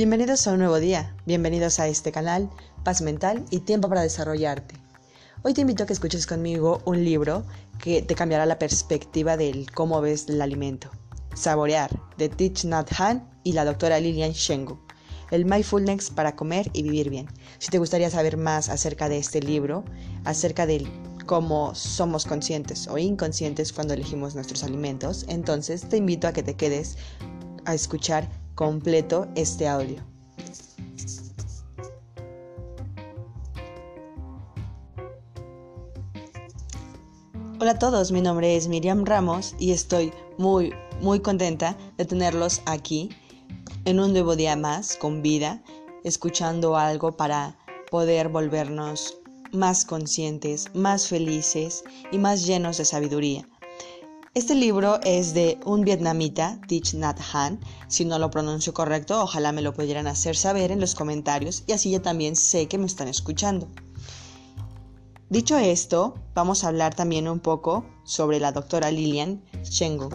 Bienvenidos a un nuevo día, bienvenidos a este canal, Paz Mental y Tiempo para Desarrollarte. Hoy te invito a que escuches conmigo un libro que te cambiará la perspectiva del cómo ves el alimento. Saborear, de Thich Nhat Hanh y la doctora Lilian Shengu. El Mindfulness para comer y vivir bien. Si te gustaría saber más acerca de este libro, acerca de cómo somos conscientes o inconscientes cuando elegimos nuestros alimentos, entonces te invito a que te quedes a escuchar completo este audio. Hola a todos, mi nombre es Miriam Ramos y estoy muy, muy contenta de tenerlos aquí en un nuevo día más con vida, escuchando algo para poder volvernos más conscientes, más felices y más llenos de sabiduría. Este libro es de un vietnamita, Thich Nhat Hanh. Si no lo pronuncio correcto, ojalá me lo pudieran hacer saber en los comentarios y así ya también sé que me están escuchando. Dicho esto, vamos a hablar también un poco sobre la doctora Lilian Shengu.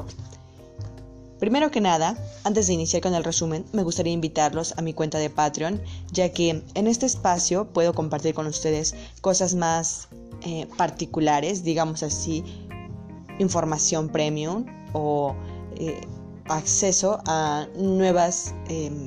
Primero que nada, antes de iniciar con el resumen, me gustaría invitarlos a mi cuenta de Patreon, ya que en este espacio puedo compartir con ustedes cosas más eh, particulares, digamos así, información premium o eh, acceso a nuevas em,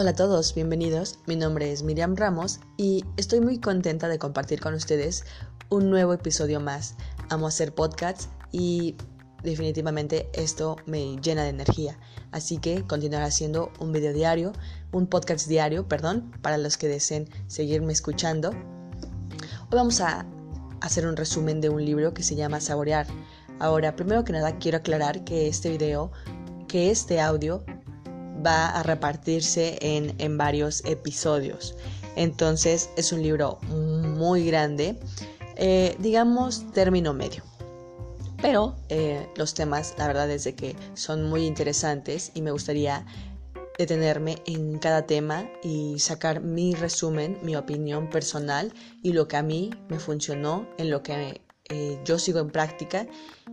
Hola a todos, bienvenidos. Mi nombre es Miriam Ramos y estoy muy contenta de compartir con ustedes un nuevo episodio más. Amo hacer podcasts y definitivamente esto me llena de energía. Así que continuaré haciendo un video diario, un podcast diario, perdón, para los que deseen seguirme escuchando. Hoy vamos a hacer un resumen de un libro que se llama Saborear. Ahora, primero que nada, quiero aclarar que este video, que este audio va a repartirse en, en varios episodios. Entonces es un libro muy grande, eh, digamos término medio. Pero eh, los temas, la verdad es que son muy interesantes y me gustaría detenerme en cada tema y sacar mi resumen, mi opinión personal y lo que a mí me funcionó, en lo que eh, yo sigo en práctica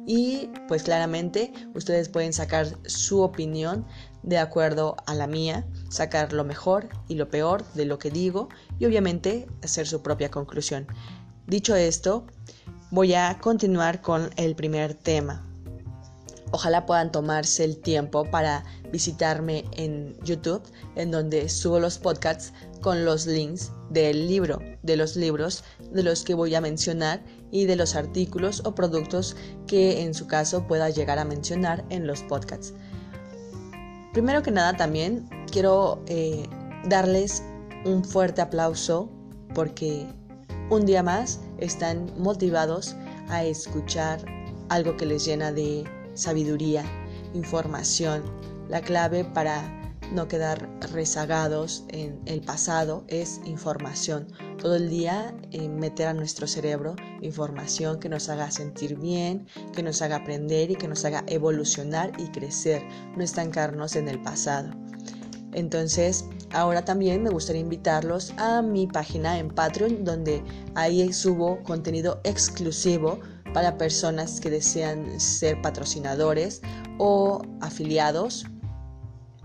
y pues claramente ustedes pueden sacar su opinión de acuerdo a la mía, sacar lo mejor y lo peor de lo que digo y obviamente hacer su propia conclusión. Dicho esto, voy a continuar con el primer tema. Ojalá puedan tomarse el tiempo para visitarme en YouTube, en donde subo los podcasts con los links del libro, de los libros de los que voy a mencionar y de los artículos o productos que en su caso pueda llegar a mencionar en los podcasts. Primero que nada también quiero eh, darles un fuerte aplauso porque un día más están motivados a escuchar algo que les llena de sabiduría, información. La clave para no quedar rezagados en el pasado es información. Todo el día eh, meter a nuestro cerebro información que nos haga sentir bien, que nos haga aprender y que nos haga evolucionar y crecer, no estancarnos en el pasado. Entonces, ahora también me gustaría invitarlos a mi página en Patreon, donde ahí subo contenido exclusivo para personas que desean ser patrocinadores o afiliados.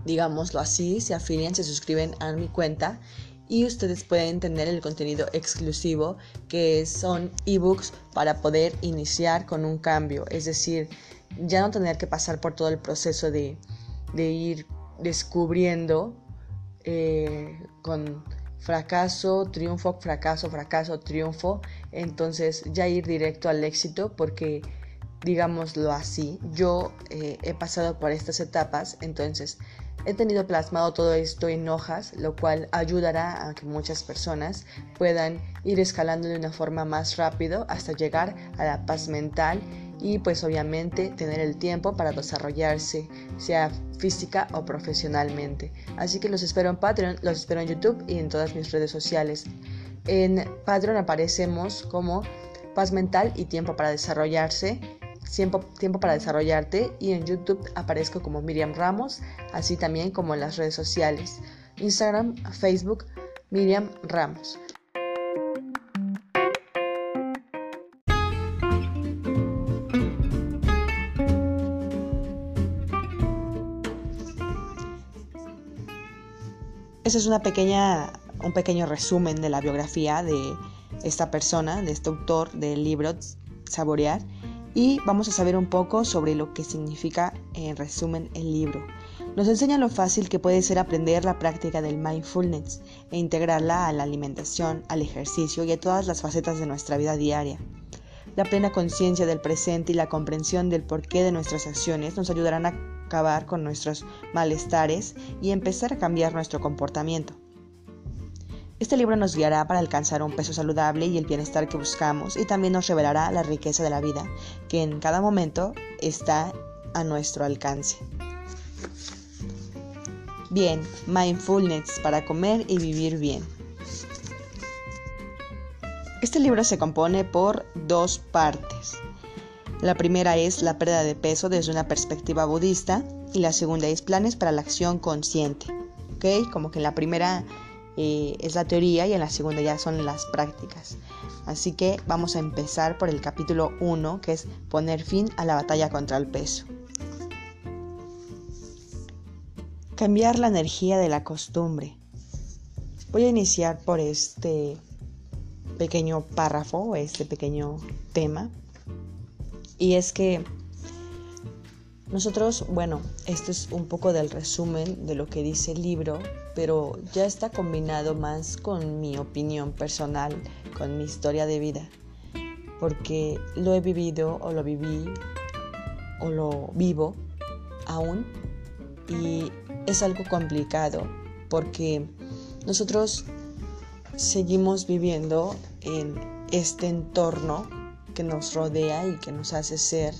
Digámoslo así, se afilian, se suscriben a mi cuenta y ustedes pueden tener el contenido exclusivo que son ebooks para poder iniciar con un cambio, es decir, ya no tener que pasar por todo el proceso de, de ir descubriendo eh, con fracaso, triunfo, fracaso, fracaso, triunfo. Entonces ya ir directo al éxito porque, digámoslo así, yo eh, he pasado por estas etapas, entonces he tenido plasmado todo esto en hojas, lo cual ayudará a que muchas personas puedan ir escalando de una forma más rápido hasta llegar a la paz mental y pues obviamente tener el tiempo para desarrollarse, sea física o profesionalmente. Así que los espero en Patreon, los espero en YouTube y en todas mis redes sociales. En Patreon aparecemos como Paz Mental y Tiempo para Desarrollarse. Tiempo, tiempo para desarrollarte y en YouTube aparezco como Miriam Ramos, así también como en las redes sociales, Instagram, Facebook, Miriam Ramos. Ese es una pequeña, un pequeño resumen de la biografía de esta persona, de este autor del libro Saborear, y vamos a saber un poco sobre lo que significa en resumen el libro. Nos enseña lo fácil que puede ser aprender la práctica del mindfulness e integrarla a la alimentación, al ejercicio y a todas las facetas de nuestra vida diaria. La plena conciencia del presente y la comprensión del porqué de nuestras acciones nos ayudarán a acabar con nuestros malestares y empezar a cambiar nuestro comportamiento. Este libro nos guiará para alcanzar un peso saludable y el bienestar que buscamos y también nos revelará la riqueza de la vida que en cada momento está a nuestro alcance. Bien, mindfulness para comer y vivir bien. Este libro se compone por dos partes. La primera es la pérdida de peso desde una perspectiva budista y la segunda es planes para la acción consciente. ¿Ok? Como que en la primera eh, es la teoría y en la segunda ya son las prácticas. Así que vamos a empezar por el capítulo 1 que es poner fin a la batalla contra el peso. Cambiar la energía de la costumbre. Voy a iniciar por este pequeño párrafo, este pequeño tema. Y es que nosotros, bueno, esto es un poco del resumen de lo que dice el libro, pero ya está combinado más con mi opinión personal, con mi historia de vida, porque lo he vivido o lo viví o lo vivo aún y es algo complicado porque nosotros seguimos viviendo en este entorno que nos rodea y que nos hace ser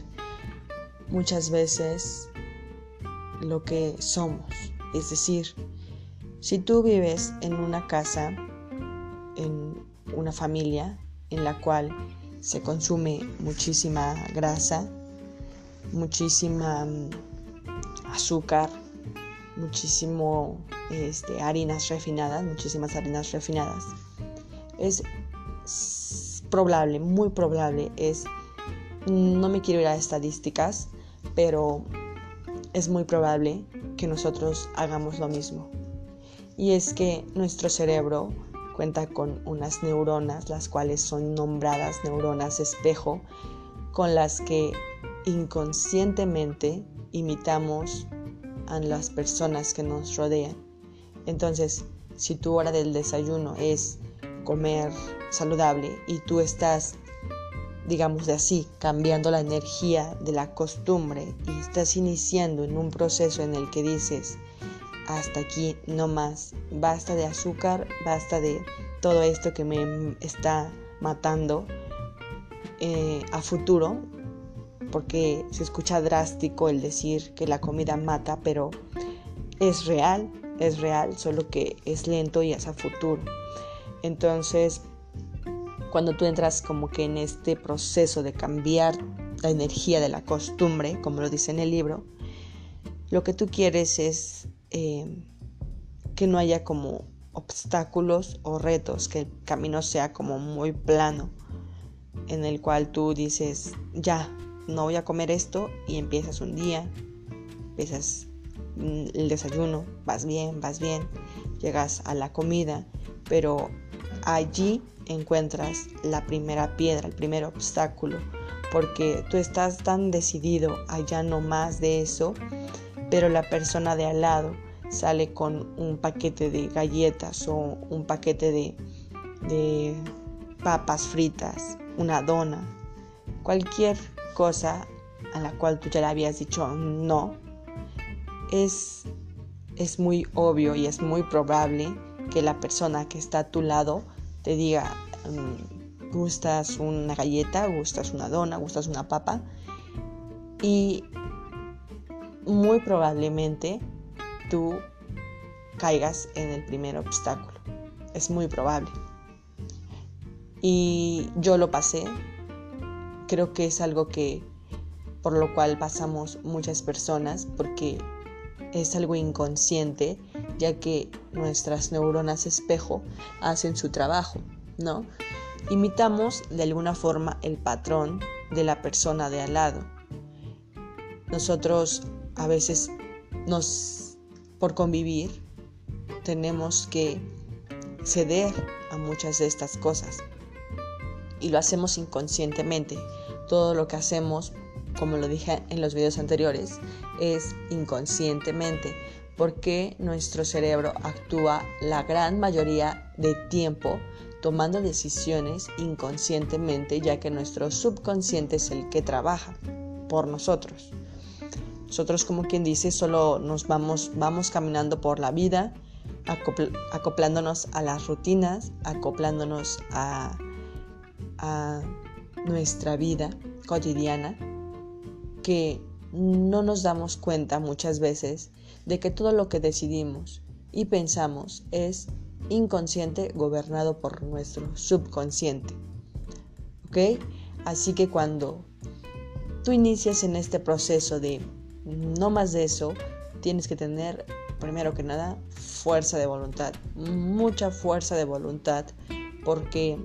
muchas veces lo que somos. Es decir, si tú vives en una casa, en una familia en la cual se consume muchísima grasa, muchísima mm, azúcar, muchísimo este, harinas refinadas, muchísimas harinas refinadas. Es probable, muy probable, es, no me quiero ir a estadísticas, pero es muy probable que nosotros hagamos lo mismo. Y es que nuestro cerebro cuenta con unas neuronas, las cuales son nombradas neuronas espejo, con las que inconscientemente imitamos a las personas que nos rodean. Entonces, si tu hora del desayuno es comer saludable y tú estás, digamos de así, cambiando la energía de la costumbre y estás iniciando en un proceso en el que dices, hasta aquí no más, basta de azúcar, basta de todo esto que me está matando eh, a futuro, porque se escucha drástico el decir que la comida mata, pero es real, es real, solo que es lento y es a futuro. Entonces, cuando tú entras como que en este proceso de cambiar la energía de la costumbre, como lo dice en el libro, lo que tú quieres es eh, que no haya como obstáculos o retos, que el camino sea como muy plano, en el cual tú dices, ya, no voy a comer esto y empiezas un día, empiezas mm, el desayuno, vas bien, vas bien, llegas a la comida, pero allí encuentras la primera piedra, el primer obstáculo, porque tú estás tan decidido allá no más de eso, pero la persona de al lado sale con un paquete de galletas o un paquete de papas fritas, una dona, cualquier cosa a la cual tú ya le habías dicho no, es, es muy obvio y es muy probable que la persona que está a tu lado te diga, mm, gustas una galleta, gustas una dona, gustas una papa. Y muy probablemente tú caigas en el primer obstáculo. Es muy probable. Y yo lo pasé, creo que es algo que por lo cual pasamos muchas personas porque es algo inconsciente ya que nuestras neuronas espejo hacen su trabajo, ¿no? Imitamos de alguna forma el patrón de la persona de al lado. Nosotros a veces nos, por convivir, tenemos que ceder a muchas de estas cosas. Y lo hacemos inconscientemente. Todo lo que hacemos, como lo dije en los videos anteriores, es inconscientemente porque nuestro cerebro actúa la gran mayoría de tiempo tomando decisiones inconscientemente, ya que nuestro subconsciente es el que trabaja por nosotros. Nosotros, como quien dice, solo nos vamos, vamos caminando por la vida, acoplándonos a las rutinas, acoplándonos a, a nuestra vida cotidiana, que no nos damos cuenta muchas veces de que todo lo que decidimos y pensamos es inconsciente gobernado por nuestro subconsciente. ¿Ok? Así que cuando tú inicias en este proceso de no más de eso, tienes que tener, primero que nada, fuerza de voluntad, mucha fuerza de voluntad, porque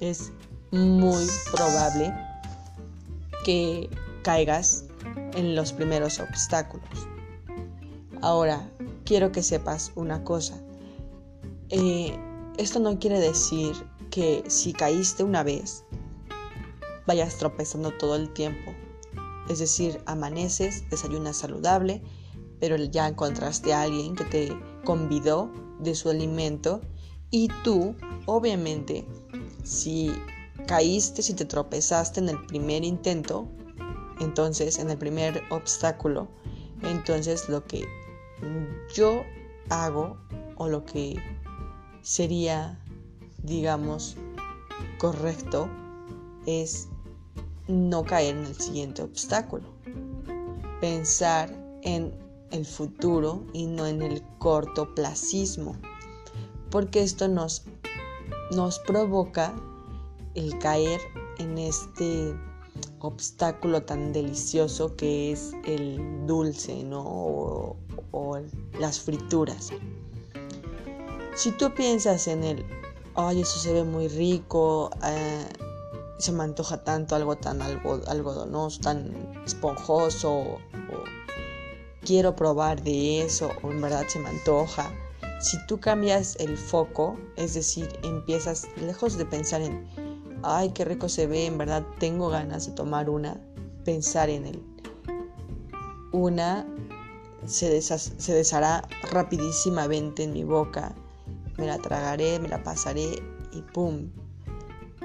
es muy probable que caigas en los primeros obstáculos. Ahora, quiero que sepas una cosa. Eh, esto no quiere decir que si caíste una vez, vayas tropezando todo el tiempo. Es decir, amaneces, desayunas saludable, pero ya encontraste a alguien que te convidó de su alimento y tú, obviamente, si caíste, si te tropezaste en el primer intento, entonces en el primer obstáculo, entonces lo que yo hago o lo que sería, digamos, correcto es no caer en el siguiente obstáculo. Pensar en el futuro y no en el cortoplacismo. Porque esto nos, nos provoca el caer en este obstáculo tan delicioso que es el dulce, ¿no? O, las frituras. Si tú piensas en el, ay, eso se ve muy rico, eh, se me antoja tanto algo tan algo, algodonoso, tan esponjoso, quiero probar de eso, o en verdad se me antoja. Si tú cambias el foco, es decir, empiezas, lejos de pensar en, ay, qué rico se ve, en verdad tengo ganas de tomar una, pensar en él. Una se, se deshará rapidísimamente en mi boca me la tragaré, me la pasaré y ¡pum!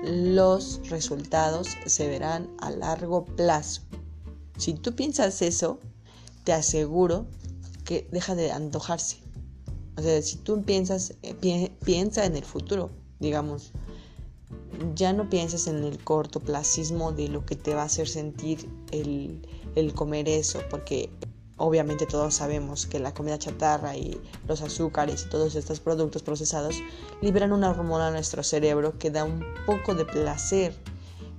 Los resultados se verán a largo plazo. Si tú piensas eso, te aseguro que deja de antojarse. O sea, si tú piensas, eh, piensa en el futuro, digamos. Ya no pienses en el cortoplacismo de lo que te va a hacer sentir el, el comer eso, porque Obviamente todos sabemos que la comida chatarra y los azúcares y todos estos productos procesados liberan una hormona a nuestro cerebro que da un poco de placer.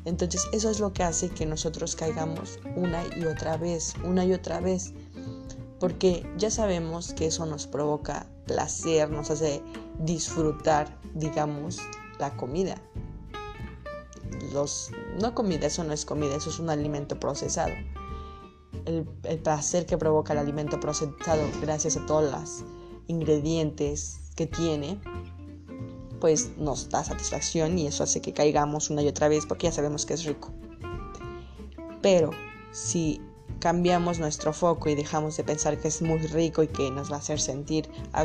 Entonces eso es lo que hace que nosotros caigamos una y otra vez, una y otra vez. Porque ya sabemos que eso nos provoca placer, nos hace disfrutar, digamos, la comida. Los, no comida, eso no es comida, eso es un alimento procesado el, placer que provoca el alimento procesado gracias a todos los ingredientes que tiene, pues nos da satisfacción y eso hace que caigamos una y otra vez porque ya sabemos que es rico. Pero si cambiamos nuestro foco y dejamos de pensar que es muy rico y que nos va a hacer sentir a,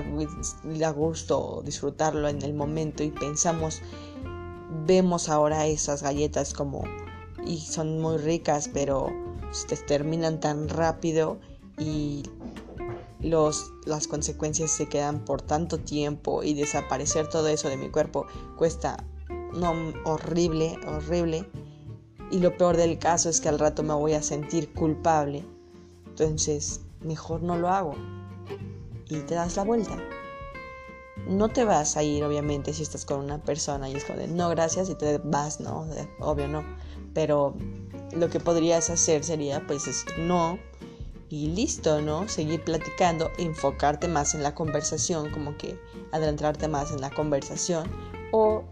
gusto disfrutarlo en el momento y pensamos, vemos ahora esas galletas como y son muy ricas, pero se terminan tan rápido y los, las consecuencias se quedan por tanto tiempo y desaparecer todo eso de mi cuerpo cuesta no, horrible, horrible. Y lo peor del caso es que al rato me voy a sentir culpable. Entonces, mejor no lo hago. Y te das la vuelta. No te vas a ir, obviamente, si estás con una persona y es como de no, gracias, y te vas, no, obvio no. Pero lo que podrías hacer sería pues decir no y listo, ¿no? Seguir platicando, enfocarte más en la conversación, como que adelantarte más en la conversación o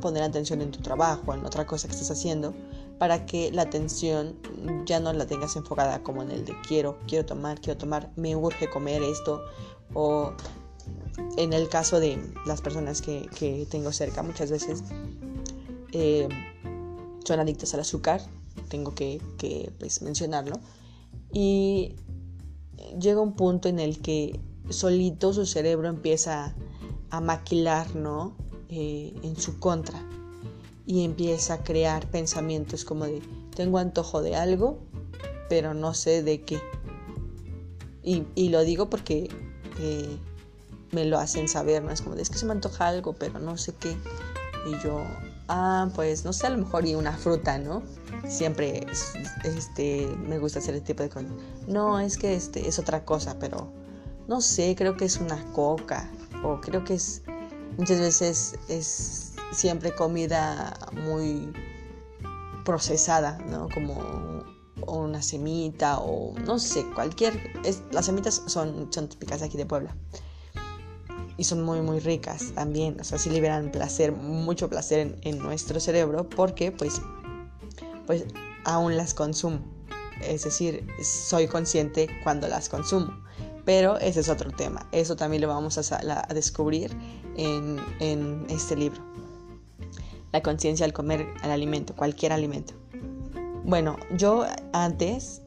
poner atención en tu trabajo, en otra cosa que estás haciendo, para que la atención ya no la tengas enfocada como en el de quiero, quiero tomar, quiero tomar, me urge comer esto, o en el caso de las personas que, tengo cerca, muchas veces eh, son adictas al azúcar, tengo que, que pues, mencionarlo, y llega un punto en el que solito su cerebro empieza a maquilar, ¿no? Eh, en su contra y empieza a crear pensamientos como de tengo antojo de algo, pero no sé de qué. Y, lo digo porque eh, me lo hacen saber, ¿no? Es como es que se me antoja algo, pero no sé qué. Y yo, ah, pues no sé, a lo mejor y una fruta, ¿no? Siempre este, me gusta hacer este tipo de cosas. No, es que este, es otra cosa, pero no sé, creo que es una coca. O creo que es, muchas veces es siempre comida muy procesada, ¿no? Como una semita o no sé, cualquier... las semitas son, son típicas aquí de Puebla y son muy muy ricas también, o sea, sí liberan placer, mucho placer en, nuestro cerebro porque pues, pues aún las consumo, es decir, soy consciente cuando las consumo, pero ese es otro tema, eso también lo vamos a, descubrir en, en este libro, la conciencia al comer el alimento, cualquier alimento. Bueno, yo antes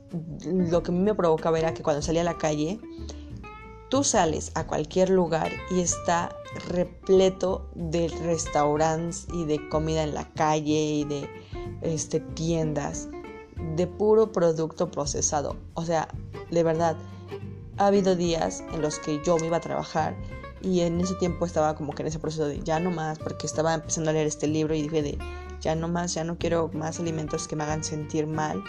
lo que a mí me provocaba era que cuando salía a la calle, Tú sales a cualquier lugar y está repleto de restaurantes y de comida en la calle y de este, tiendas de puro producto procesado. O sea, de verdad, ha habido días en los que yo me iba a trabajar y en ese tiempo estaba como que en ese proceso de ya no más, porque estaba empezando a leer este libro y dije de ya no más, ya no quiero más alimentos que me hagan sentir mal,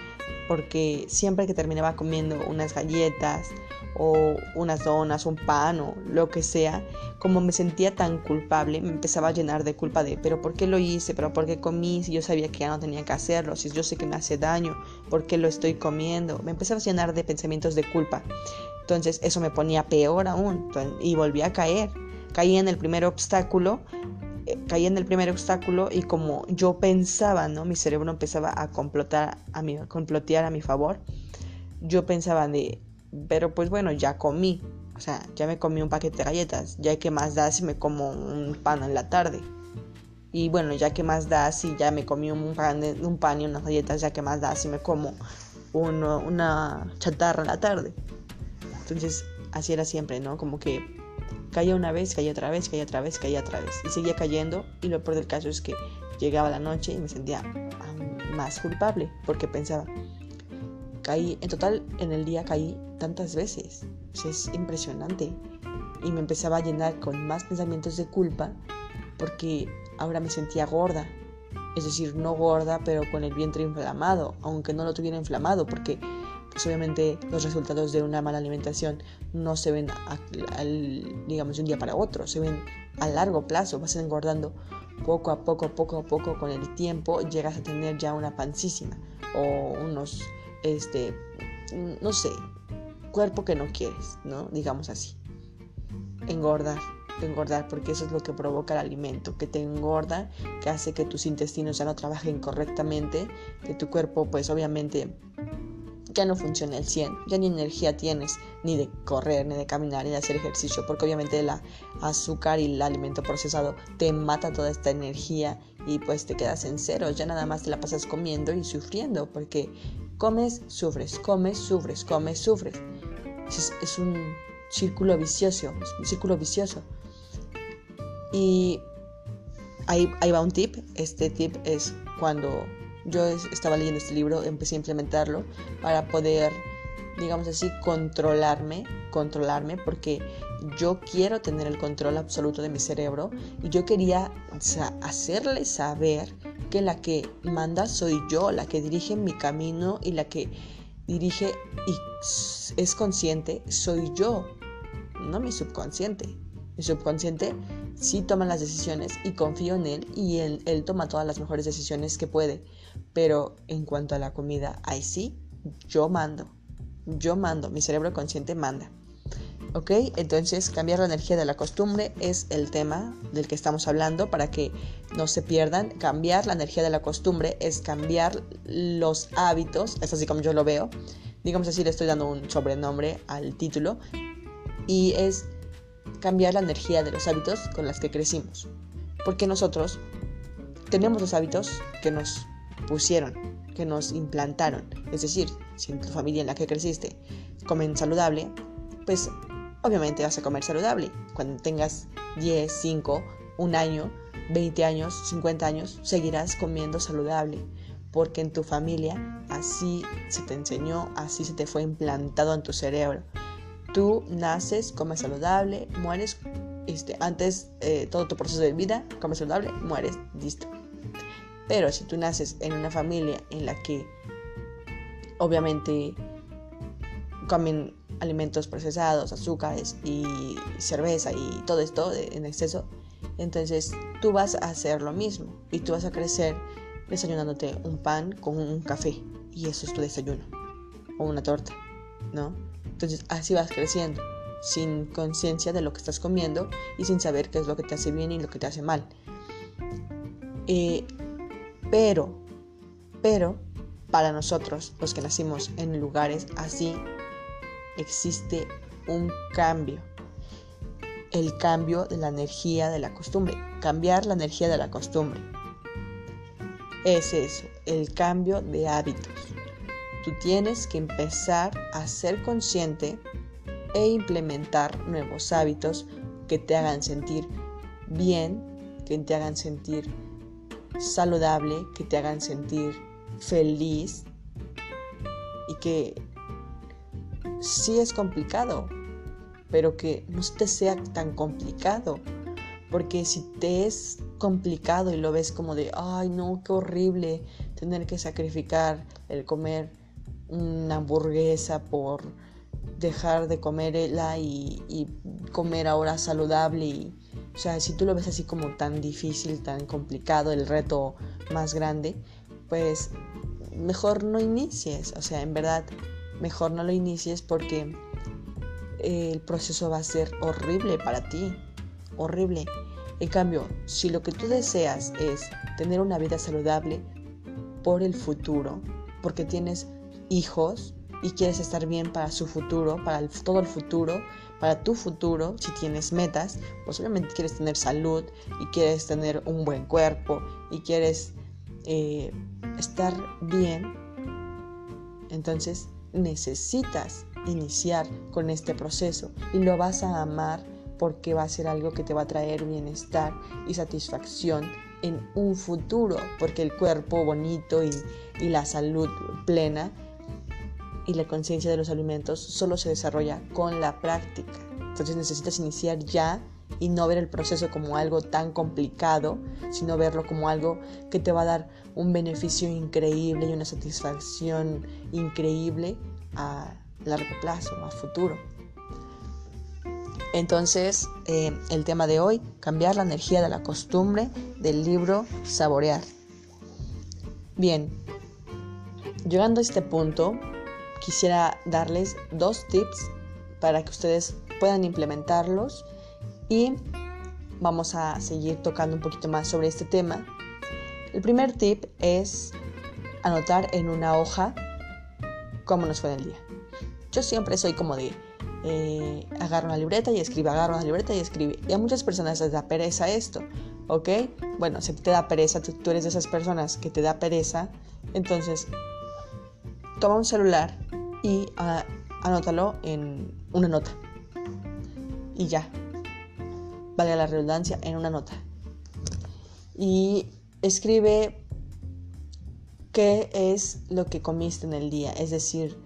porque siempre que terminaba comiendo unas galletas o unas donas, un pan o lo que sea, como me sentía tan culpable, me empezaba a llenar de culpa de, pero ¿por qué lo hice? ¿Pero por qué comí? Si yo sabía que ya no tenía que hacerlo, si yo sé que me hace daño, ¿por qué lo estoy comiendo? Me empezaba a llenar de pensamientos de culpa. Entonces eso me ponía peor aún y volví a caer. Caí en el primer obstáculo, caí en el primer obstáculo y como yo pensaba, ¿no? Mi cerebro empezaba a complotar a mi, a complotear a mi favor. Yo pensaba de, pero pues bueno, ya comí. O sea, ya me comí un paquete de galletas. Ya que más da si me como un pan en la tarde. Y bueno, ya que más da si ya me comí un pan, un pan y unas galletas, ya que más da si me como una chatarra en la tarde. Entonces, así era siempre, ¿no? Como que caía una vez, caía otra vez, caía otra vez, caía otra vez. Y seguía cayendo. Y lo peor del caso es que llegaba la noche y me sentía más culpable porque pensaba, caí, en total en el día caí tantas veces. es impresionante. Y me empezaba a llenar con más pensamientos de culpa porque ahora me sentía gorda. Es decir, no gorda, pero con el vientre inflamado, aunque no lo tuviera inflamado, porque pues, obviamente los resultados de una mala alimentación no se ven, digamos, de un día para otro, se ven a largo plazo, vas engordando poco a poco, poco a poco, con el tiempo llegas a tener ya una pancísima o unos, este, no sé, cuerpo que no quieres, ¿no? Digamos así. Engordar, engordar, porque eso es lo que provoca el alimento, que te engorda, que hace que tus intestinos ya no trabajen correctamente, que tu cuerpo pues obviamente ya no funciona el 100, ya ni energía tienes ni de correr, ni de caminar, ni de hacer ejercicio, porque obviamente el azúcar y el alimento procesado te mata toda esta energía y pues te quedas en cero, ya nada más te la pasas comiendo y sufriendo, porque comes, sufres, comes, sufres, comes, sufres. Es, un círculo vicioso, un círculo vicioso. Y ahí, ahí va un tip. Este tip es cuando yo estaba leyendo este libro, empecé a implementarlo para poder, digamos así, controlarme, controlarme, porque yo quiero tener el control absoluto de mi cerebro y yo quería hacerle saber que la que manda soy yo, la que dirige mi camino y la que dirige y es consciente soy yo, no mi subconsciente. Mi subconsciente sí toma las decisiones y confío en él y él, él toma todas las mejores decisiones que puede. Pero en cuanto a la comida, ahí sí, yo mando. Yo mando, mi cerebro consciente manda. ¿Ok? Entonces cambiar la energía de la costumbre es el tema del que estamos hablando para que no se pierdan. Cambiar la energía de la costumbre es cambiar los hábitos, es así como yo lo veo. Digamos así, le estoy dando un sobrenombre al título. Y es cambiar la energía de los hábitos con los que crecimos. Porque nosotros tenemos los hábitos que nos pusieron, que nos implantaron. Es decir, si en tu familia en la que creciste comen saludable, pues obviamente vas a comer saludable. Cuando tengas 10, 5, un año, 20 años, 50 años, seguirás comiendo saludable. Porque en tu familia así se te enseñó, así se te fue implantado en tu cerebro. Tú naces, comes saludable, mueres, este, antes eh, todo tu proceso de vida, comes saludable, mueres, listo. Pero si tú naces en una familia en la que obviamente comen alimentos procesados, azúcares y cerveza y todo esto en exceso, entonces tú vas a hacer lo mismo y tú vas a crecer desayunándote un pan con un café y eso es tu desayuno o una torta, ¿no? Entonces así vas creciendo sin conciencia de lo que estás comiendo y sin saber qué es lo que te hace bien y lo que te hace mal. Eh, pero, pero, para nosotros, los que nacimos en lugares así, existe un cambio. El cambio de la energía de la costumbre. Cambiar la energía de la costumbre. Es eso, el cambio de hábitos. Tú tienes que empezar a ser consciente e implementar nuevos hábitos que te hagan sentir bien, que te hagan sentir saludable, que te hagan sentir feliz y que sí es complicado, pero que no te sea tan complicado. Porque si te es complicado y lo ves como de, ay no, qué horrible tener que sacrificar el comer una hamburguesa por dejar de comerla y, y comer ahora saludable. Y, o sea, si tú lo ves así como tan difícil, tan complicado, el reto más grande, pues mejor no inicies. O sea, en verdad mejor no lo inicies porque el proceso va a ser horrible para ti, horrible. En cambio, si lo que tú deseas es tener una vida saludable por el futuro, porque tienes hijos y quieres estar bien para su futuro, para todo el futuro, para tu futuro, si tienes metas, pues obviamente quieres tener salud y quieres tener un buen cuerpo y quieres eh, estar bien. Entonces necesitas iniciar con este proceso y lo vas a amar porque va a ser algo que te va a traer bienestar y satisfacción en un futuro, porque el cuerpo bonito y, y la salud plena y la conciencia de los alimentos solo se desarrolla con la práctica. Entonces necesitas iniciar ya y no ver el proceso como algo tan complicado, sino verlo como algo que te va a dar un beneficio increíble y una satisfacción increíble a largo plazo, a futuro. Entonces, eh, el tema de hoy, cambiar la energía de la costumbre del libro Saborear. Bien, llegando a este punto, quisiera darles dos tips para que ustedes puedan implementarlos y vamos a seguir tocando un poquito más sobre este tema. El primer tip es anotar en una hoja cómo nos fue el día. Yo siempre soy como de eh, agarro una libreta y escribe, agarro una libreta y escribe. Y a muchas personas les da pereza esto, ¿ok? Bueno, si te da pereza, tú, tú eres de esas personas que te da pereza, entonces toma un celular y ah, anótalo en una nota. Y ya, vale la redundancia, en una nota. Y escribe qué es lo que comiste en el día, es decir,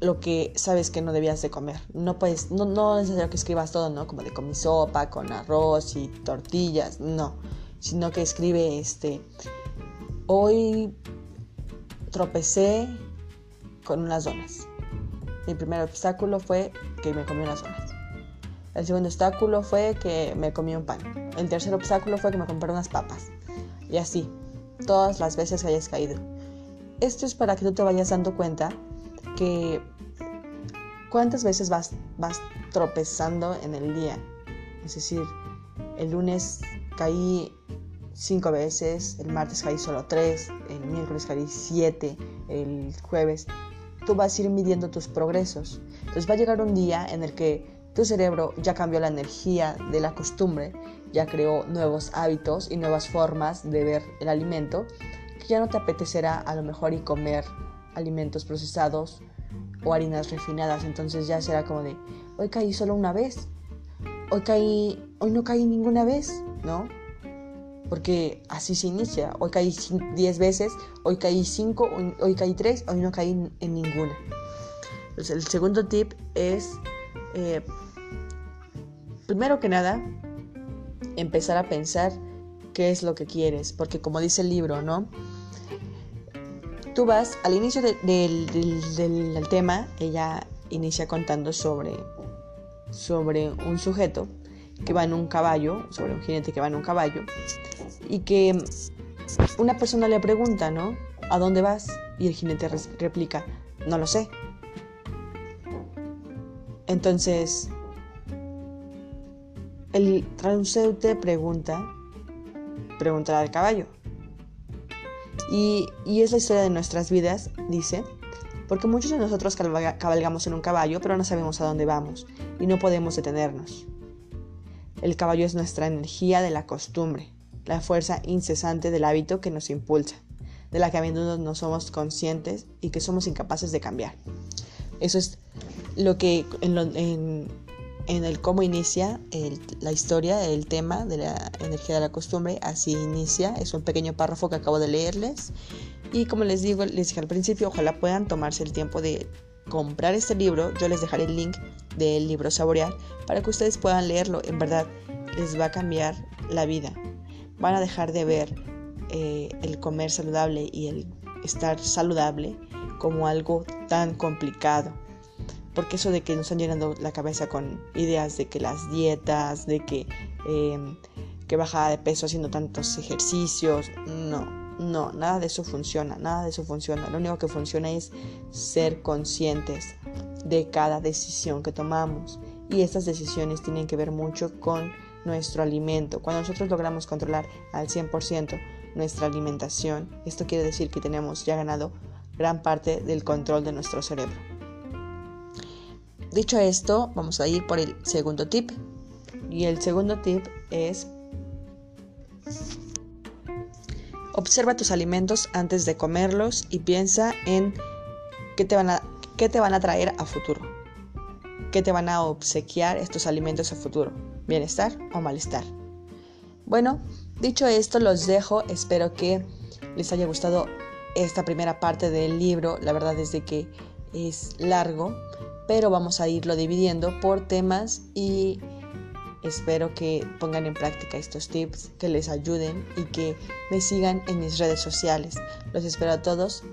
lo que sabes que no debías de comer. No puedes, no, no es necesario que escribas todo, ¿no? Como de comí sopa con arroz y tortillas, no. Sino que escribe este. Hoy tropecé con unas donas. Mi primer obstáculo fue que me comí unas donas. El segundo obstáculo fue que me comí un pan. El tercer obstáculo fue que me compré unas papas. Y así, todas las veces que hayas caído. Esto es para que tú te vayas dando cuenta que ¿cuántas veces vas, vas tropezando en el día? Es decir, el lunes caí cinco veces, el martes caí solo tres, el miércoles caí siete, el jueves. Tú vas a ir midiendo tus progresos. Entonces va a llegar un día en el que tu cerebro ya cambió la energía de la costumbre, ya creó nuevos hábitos y nuevas formas de ver el alimento, que ya no te apetecerá a lo mejor y comer alimentos procesados o harinas refinadas. Entonces ya será como de, hoy caí solo una vez, hoy caí, hoy no caí ninguna vez, ¿no? Porque así se inicia. Hoy caí 10 veces, hoy caí 5, hoy, caí 3, hoy no caí en ninguna. Entonces el segundo tip es, eh, primero que nada, empezar a pensar qué es lo que quieres. Porque como dice el libro, ¿no? Tú vas al inicio del, tema, ella inicia contando sobre, sobre un sujeto que va en un caballo, sobre un jinete que va en un caballo, y que una persona le pregunta, ¿no? ¿A dónde vas? Y el jinete replica, no lo sé. Entonces, el transeúnte pregunta, pregunta al caballo, y, es la historia de nuestras vidas, dice, porque muchos de nosotros cabalgamos en un caballo, pero no sabemos a dónde vamos y no podemos detenernos. El caballo es nuestra energía de la costumbre, la fuerza incesante del hábito que nos impulsa, de la que a menudo no somos conscientes y que somos incapaces de cambiar. Eso es lo que en, el cómo inicia la historia, el tema de la energía de la costumbre, así inicia, es un pequeño párrafo que acabo de leerles y como les digo, les dije al principio, ojalá puedan tomarse el tiempo de comprar este libro, yo les dejaré el link del libro Saborear para que ustedes puedan leerlo, en verdad les va a cambiar la vida, van a dejar de ver eh, el comer saludable y el estar saludable como algo tan complicado. Porque eso de que nos están llenando la cabeza con ideas de que las dietas, de que, eh, que bajada de peso haciendo tantos ejercicios, no, no, nada de eso funciona, nada de eso funciona. Lo único que funciona es ser conscientes de cada decisión que tomamos. Y estas decisiones tienen que ver mucho con nuestro alimento. Cuando nosotros logramos controlar al 100% nuestra alimentación, esto quiere decir que tenemos ya ganado gran parte del control de nuestro cerebro. Dicho esto, vamos a ir por el segundo tip. Y el segundo tip es observa tus alimentos antes de comerlos y piensa en qué te van a, qué te van a traer a futuro. ¿Qué te van a obsequiar estos alimentos a futuro? ¿Bienestar o malestar? Bueno, dicho esto, los dejo. Espero que les haya gustado esta primera parte del libro. La verdad es de que es largo pero vamos a irlo dividiendo por temas y espero que pongan en práctica estos tips, que les ayuden y que me sigan en mis redes sociales. Los espero a todos